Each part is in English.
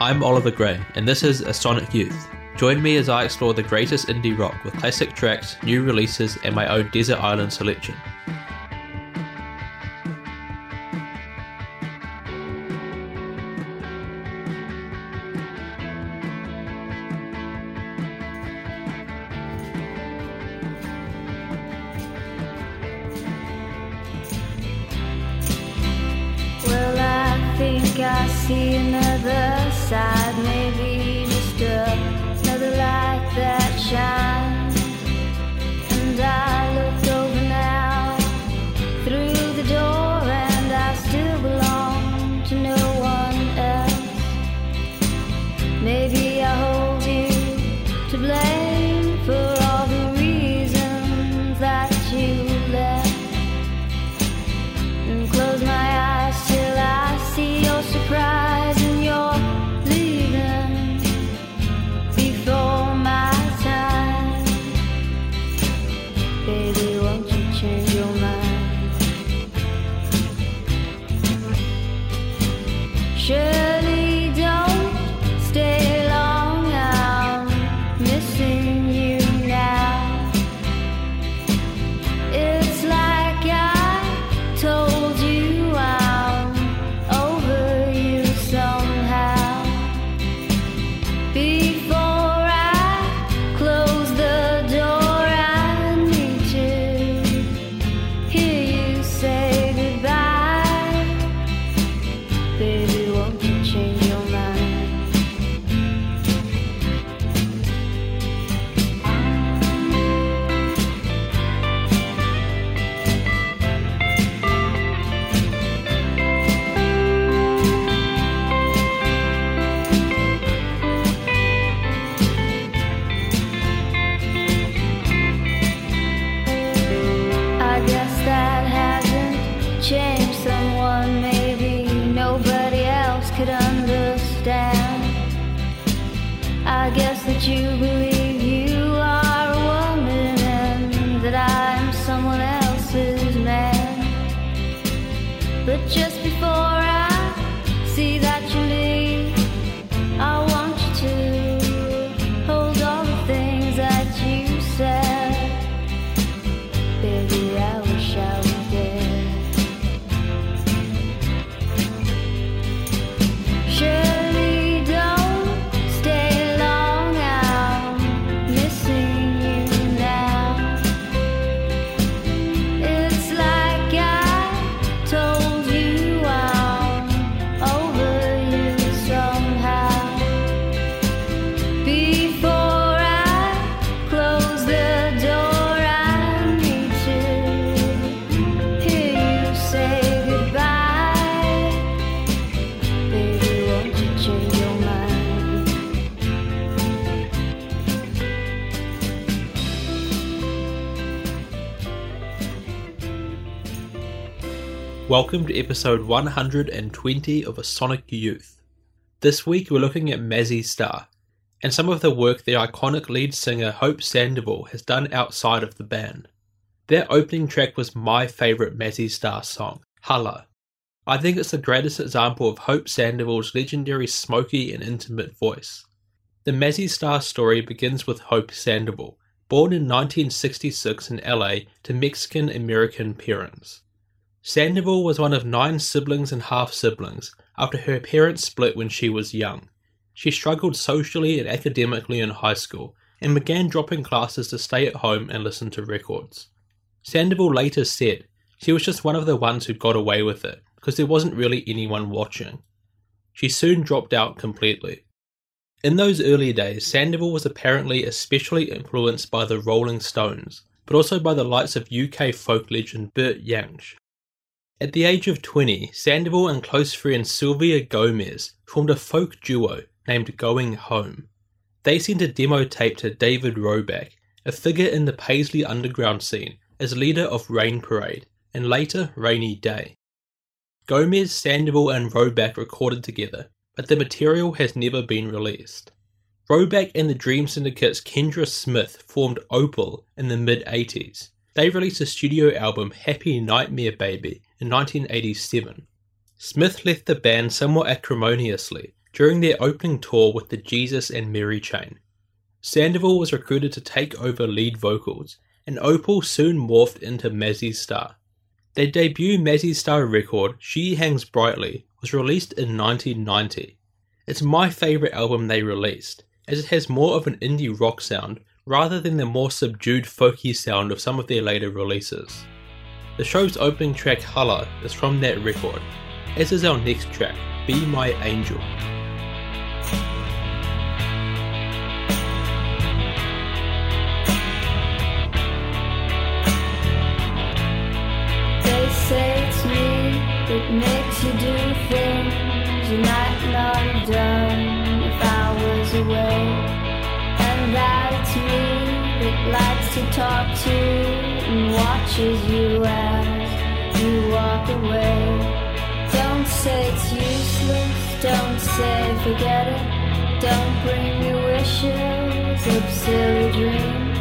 I'm Oliver Gray, and this is A Sonic Youth. Join me as I explore the greatest indie rock with classic tracks, new releases, and my own desert island selection. Well, I think I see another side, maybe just another light that shines. Hasn't someone. Maybe nobody else could understand. I guess that you believe Welcome to episode 120 of A Sonic Youth. This week we're looking at Mazzy Star and some of the work the iconic lead singer Hope Sandoval has done outside of the band. Their opening track was my favourite Mazzy Star song, Halah. I think it's the greatest example of Hope Sandoval's legendary smoky and intimate voice. The Mazzy Star story begins with Hope Sandoval, born in 1966 in LA to Mexican American parents. Sandoval was one of nine siblings and half siblings after her parents split when she was young. She struggled socially and academically in high school and began dropping classes to stay at home and listen to records. Sandoval later said she was just one of the ones who got away with it because there wasn't really anyone watching. She soon dropped out completely. In those early days, Sandoval was apparently especially influenced by the Rolling Stones, but also by the likes of UK folk legend Bert Jansch. At the age of 20, Sandoval and close friend Sylvia Gomez formed a folk duo named Going Home. They sent a demo tape to David Roback, a figure in the Paisley underground scene, as leader of Rain Parade, and later Rainy Day. Gomez, Sandoval, and Roback recorded together, but the material has never been released. Roback and the Dream Syndicate's Kendra Smith formed Opal in the mid 80s. They released a studio album, Happy Nightmare Baby, in 1987. Smith left the band somewhat acrimoniously during their opening tour with the Jesus and Mary chain. Sandoval was recruited to take over lead vocals, and Opal soon morphed into Mazzy Star. Their debut Mazzy Star record, She Hangs Brightly, was released in 1990. It's my favourite album they released, as it has more of an indie rock sound rather than the more subdued folky sound of some of their later releases. The show's opening track Halah is from that record, as is our next track, Be My Angel. They say it's me that makes you do things you might not have done if I was away. And that it's me that likes to talk to watches you you walk away. Don't say it's useless, don't say forget it. Don't bring me wishes of silly dreams.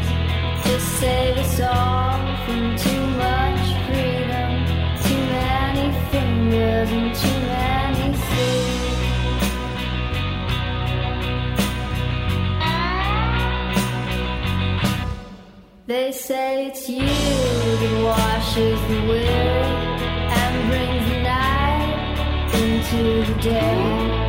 Just save us all from too much freedom, too many fingers and too many sleeves. They say it's you that washes the weary and brings the night into the day.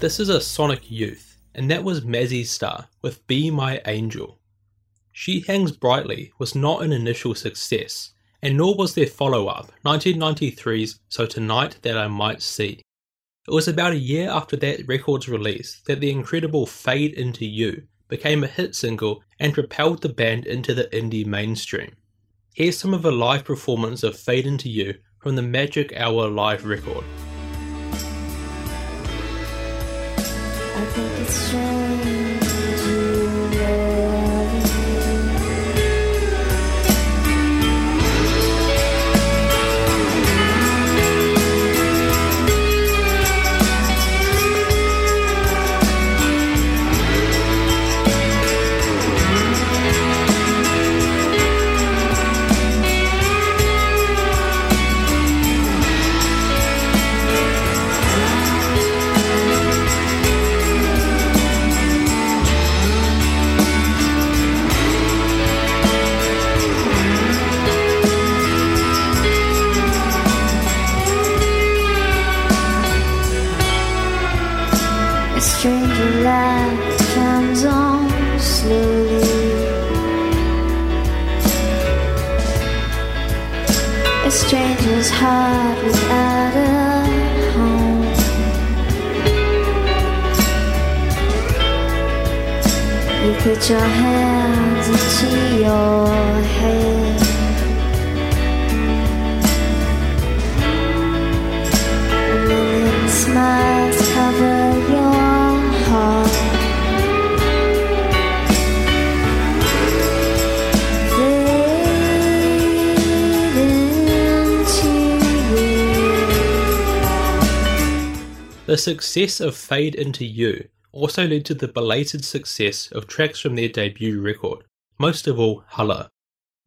This is a Sonic Youth, and that was Mazzy Star with Be My Angel. She Hangs Brightly was not an initial success, and nor was their follow up, 1993's So Tonight That I Might See. It was about a year after that record's release that the incredible Fade Into You became a hit single and propelled the band into the indie mainstream. Here's some of a live performance of Fade Into You from the Magic Hour live record. I think it's strange put your hands into your head. Smiles cover your heart. The success of Fade Into You also led to the belated success of tracks from their debut record, most of all Halah.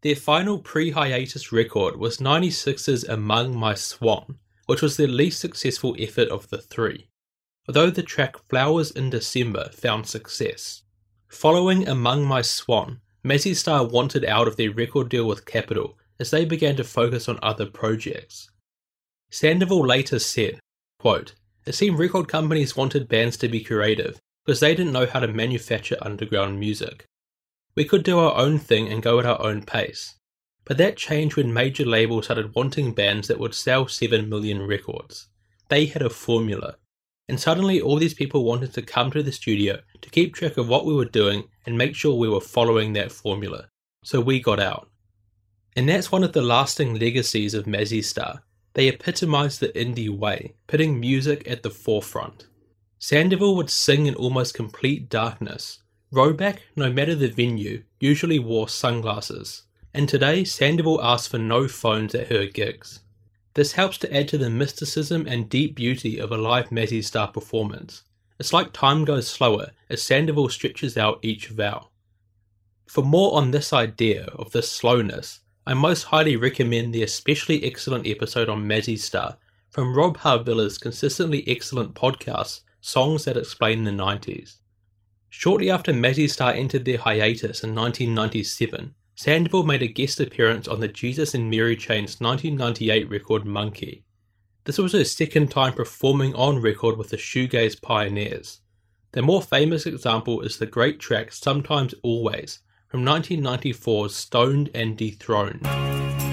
Their final pre hiatus record was 96's Among My Swan, which was their least successful effort of the three, although the track Flowers in December found success. Following Among My Swan, Mazzy Star wanted out of their record deal with Capitol as they began to focus on other projects. Sandoval later said, quote, It seemed record companies wanted bands to be creative because they didn't know how to manufacture underground music. We could do our own thing and go at our own pace. But that changed when major labels started wanting bands that would sell 7 million records. They had a formula. And suddenly all these people wanted to come to the studio to keep track of what we were doing and make sure we were following that formula. So we got out. And that's one of the lasting legacies of Mazzy Star. They epitomized the indie way, putting music at the forefront. Sandoval would sing in almost complete darkness. Roback, no matter the venue, usually wore sunglasses. And today, Sandoval asks for no phones at her gigs. This helps to add to the mysticism and deep beauty of a live Mazzy Star performance. It's like time goes slower as Sandoval stretches out each vowel. For more on this idea of this slowness, I most highly recommend the especially excellent episode on Mazzy Star from Rob Harvilla's consistently excellent podcast, Songs That Explain the 90s. Shortly after Mazzy Star entered their hiatus in 1997, Sandoval made a guest appearance on the Jesus and Mary Chain's 1998 record Munki. This was her second time performing on record with the Shoegaze Pioneers. Their more famous example is the great track Sometimes Always from 1994's Stoned and Dethroned.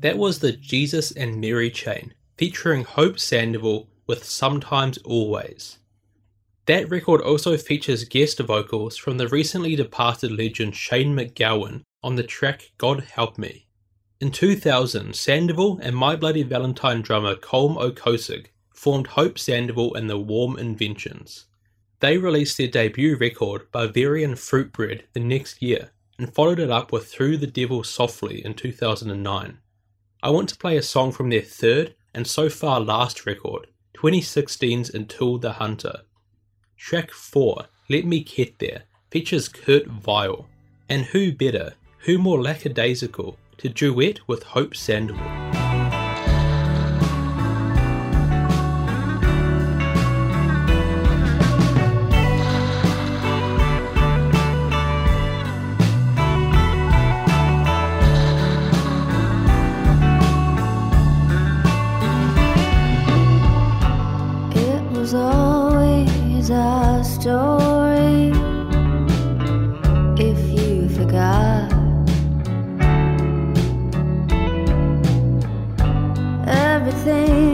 That was the Jesus and Mary chain, featuring Hope Sandoval with Sometimes Always. That record also features guest vocals from the recently departed legend Shane MacGowan on the track God Help Me. In 2000, Sandoval and My Bloody Valentine drummer Colm Ó Cíosóig formed Hope Sandoval and the Warm Inventions. They released their debut record, Bavarian Fruit Bread, the next year, and followed it up with Through the Devil Softly in 2009. I want to play a song from their third and so far last record, 2016's Until the Hunter. Track 4, Let Me Get There, features Kurt Vile, and who better, who more lackadaisical, to duet with Hope Sandoval. Everything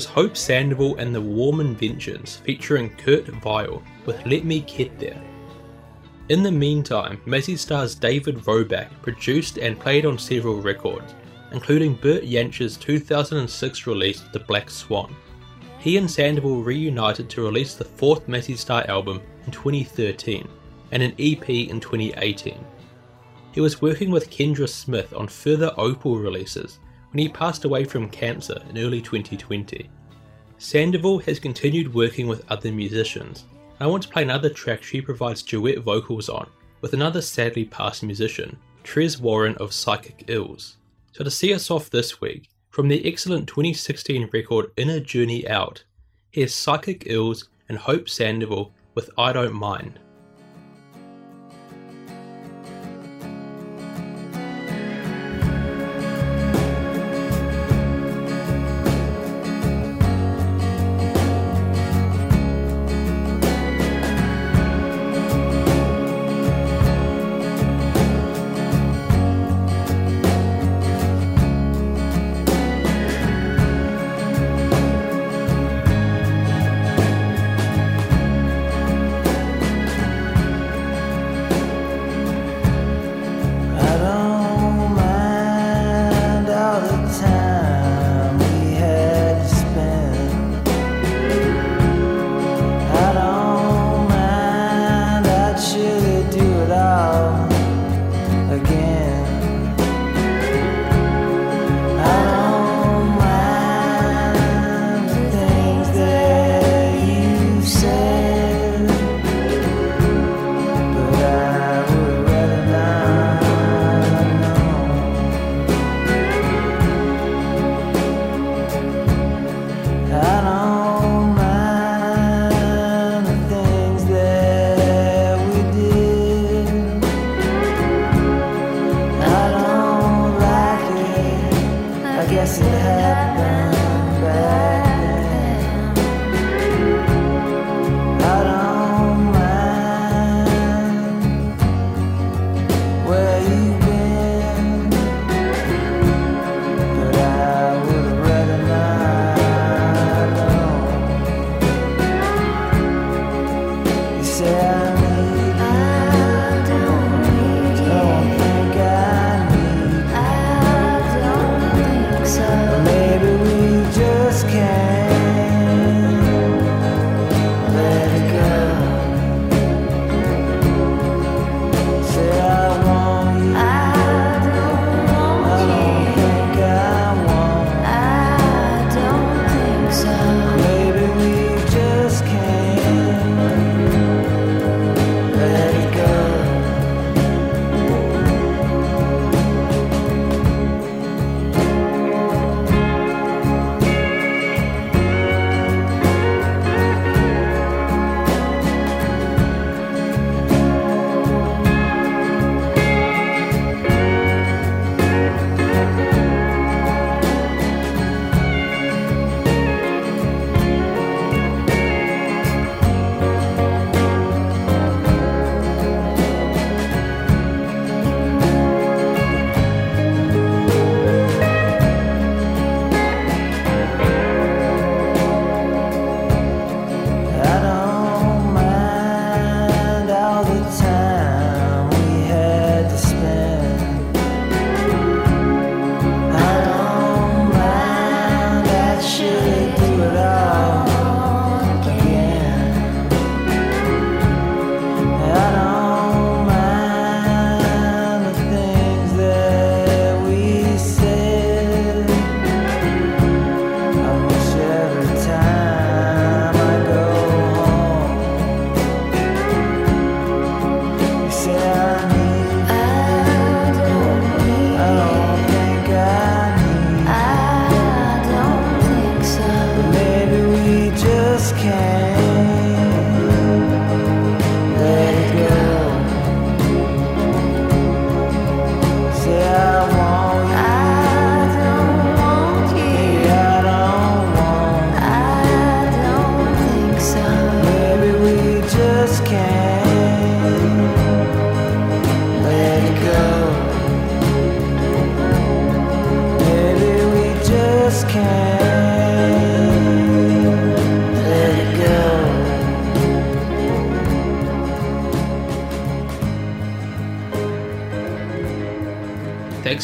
was Hope Sandoval and the Warm Inventions featuring Kurt Vile with Let Me Get There. In the meantime, Mazzy Star's David Roback produced and played on several records, including Bert Jansch's 2006 release The Black Swan. He and Sandoval reunited to release the fourth Mazzy Star album in 2013 and an EP in 2018. He was working with Kendra Smith on further Opal releases when he passed away from cancer in early 2020. Sandoval has continued working with other musicians. I want to play another track she provides duet vocals on with another sadly passed musician, Tres Warren of Psychic Ills. So to see us off this week, from the excellent 2016 record Inner Journey Out, here's Psychic Ills and Hope Sandoval with I Don't Mind.